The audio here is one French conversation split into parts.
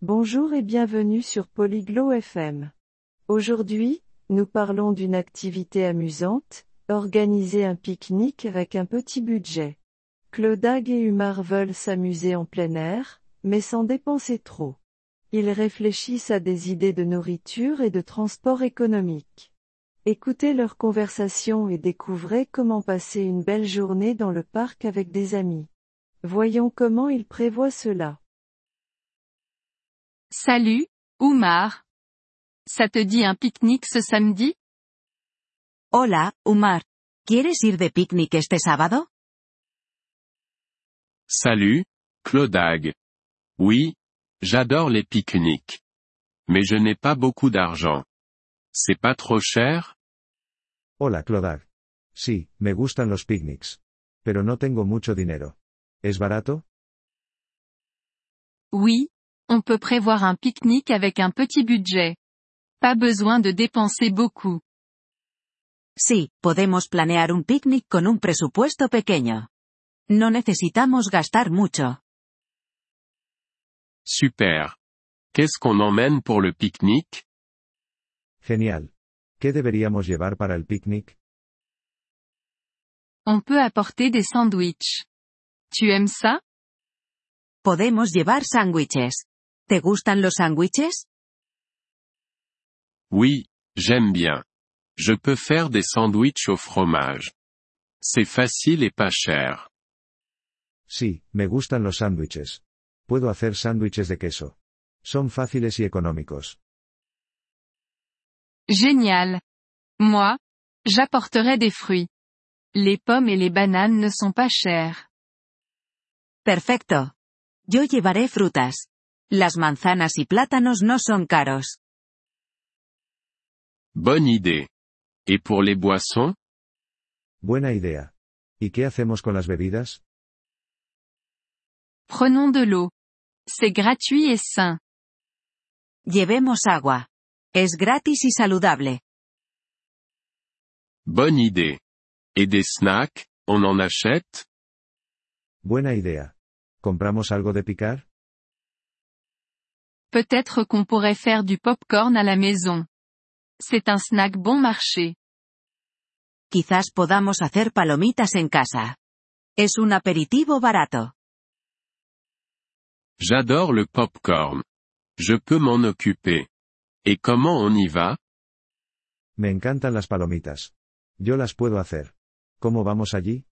Bonjour et bienvenue sur Polyglot FM. Aujourd'hui, nous parlons d'une activité amusante, organiser un pique-nique avec un petit budget. Claudag et Humar veulent s'amuser en plein air, mais sans dépenser trop. Ils réfléchissent à des idées de nourriture et de transport économique. Écoutez leur conversation et découvrez comment passer une belle journée dans le parc avec des amis. Voyons comment ils prévoient cela. Salut, Oumar. Ça te dit un pique-nique ce samedi? Hola, Umar. ¿Quieres ir de picnic este sábado? Salut, Claudag. Oui, j'adore les pique-niques. Mais je n'ai pas beaucoup d'argent. C'est pas trop cher? Hola, Clodag. Sí, me gustan los picnics. Pero no tengo mucho dinero. ¿Es barato? Oui, on peut prévoir un pique-nique avec un petit budget. Pas besoin de dépenser beaucoup. Sí, podemos planear un picnic con un presupuesto pequeño. No necesitamos gastar mucho. Super. Qu'est-ce qu'on emmène pour le pique-nique? Genial. ¿Qué deberíamos llevar para el picnic? On peut apporter des sandwichs. Tu aimes ça? Podemos llevar sándwiches. ¿Te gustan los sándwiches? Oui, j'aime bien. Je peux faire des sandwichs au fromage. C'est facile et pas cher. Sí, me gustan los sándwiches. Puedo hacer sándwiches de queso. Son fáciles y económicos. Génial. Moi, j'apporterai des fruits. Les pommes et les bananes ne sont pas chères. Perfecto. Yo llevaré frutas. Las manzanas y plátanos no son caros. Bonne idée. Et pour les boissons Buena idea. ¿Y qué hacemos con las bebidas? Prenons de l'eau. C'est gratuit et sain. Llevemos agua. Es gratis y saludable. Bonne idée. Et des snacks, on en achète Buena idea. ¿Compramos algo de picar? Peut-être qu'on pourrait faire du popcorn à la maison. C'est un snack bon marché. Quizás podamos hacer palomitas en casa. Es un aperitivo barato. J'adore le popcorn. Je peux m'en occuper. Et comment on y va? Me encantan las palomitas. Yo las puedo hacer. ¿Cómo vamos allí?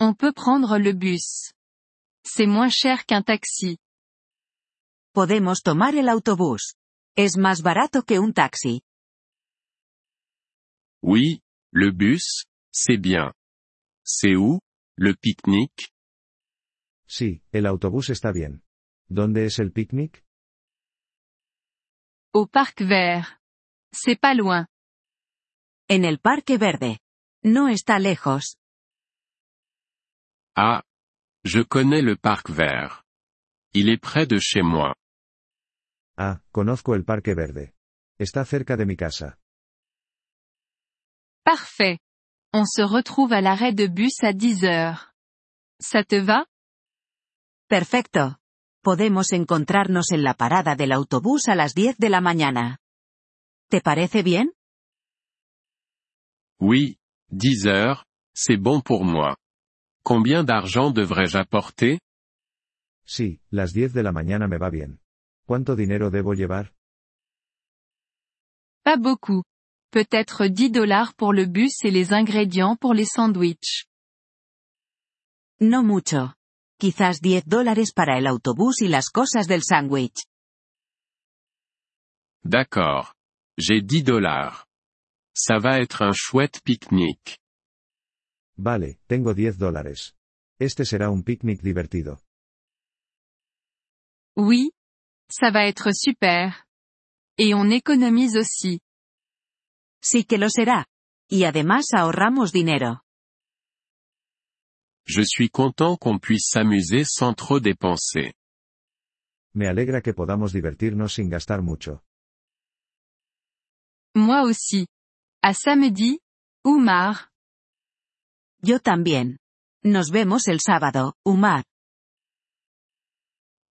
On peut prendre le bus. C'est moins cher qu'un taxi. Podemos tomar el autobús. Es más barato que un taxi. Oui, le bus, c'est bien. C'est où, le pique-nique Sí, el autobús está bien. ¿Dónde es el picnic? Au parc vert. C'est pas loin. En el Parque Verde. No está lejos. Ah. Je connais le parc vert. Il est près de chez moi. Ah, conozco el Parque Verde. Está cerca de mi casa. Parfait. On se retrouve à l'arrêt de bus à 10 heures. Ça te va? Perfecto. Podemos encontrarnos en la parada del autobús a las 10 de la mañana. ¿Te parece bien? Oui, 10 heures, c'est bon pour moi. Combien d'argent devrais-je apporter? Sí, las 10 de la mañana me va bien. ¿Cuánto dinero debo llevar? Pas beaucoup. Peut-être 10 dollars pour le bus et les ingrédients pour les sandwichs. No mucho. Quizás 10 dólares para el autobús y las cosas del sándwich. D'accord. J'ai 10 dollars. Ça va être un chouette pique-nique. Vale, tengo 10 dólares. Este será un picnic divertido. Oui. Ça va être super. Et on économise aussi. Sí que lo será. Y además ahorramos dinero. Je suis content qu'on puisse s'amuser sans trop dépenser. Me alegra que podamos divertirnos sin gastar mucho. Moi aussi. À samedi, Oumar. Yo también. Nos vemos el sábado, Umar.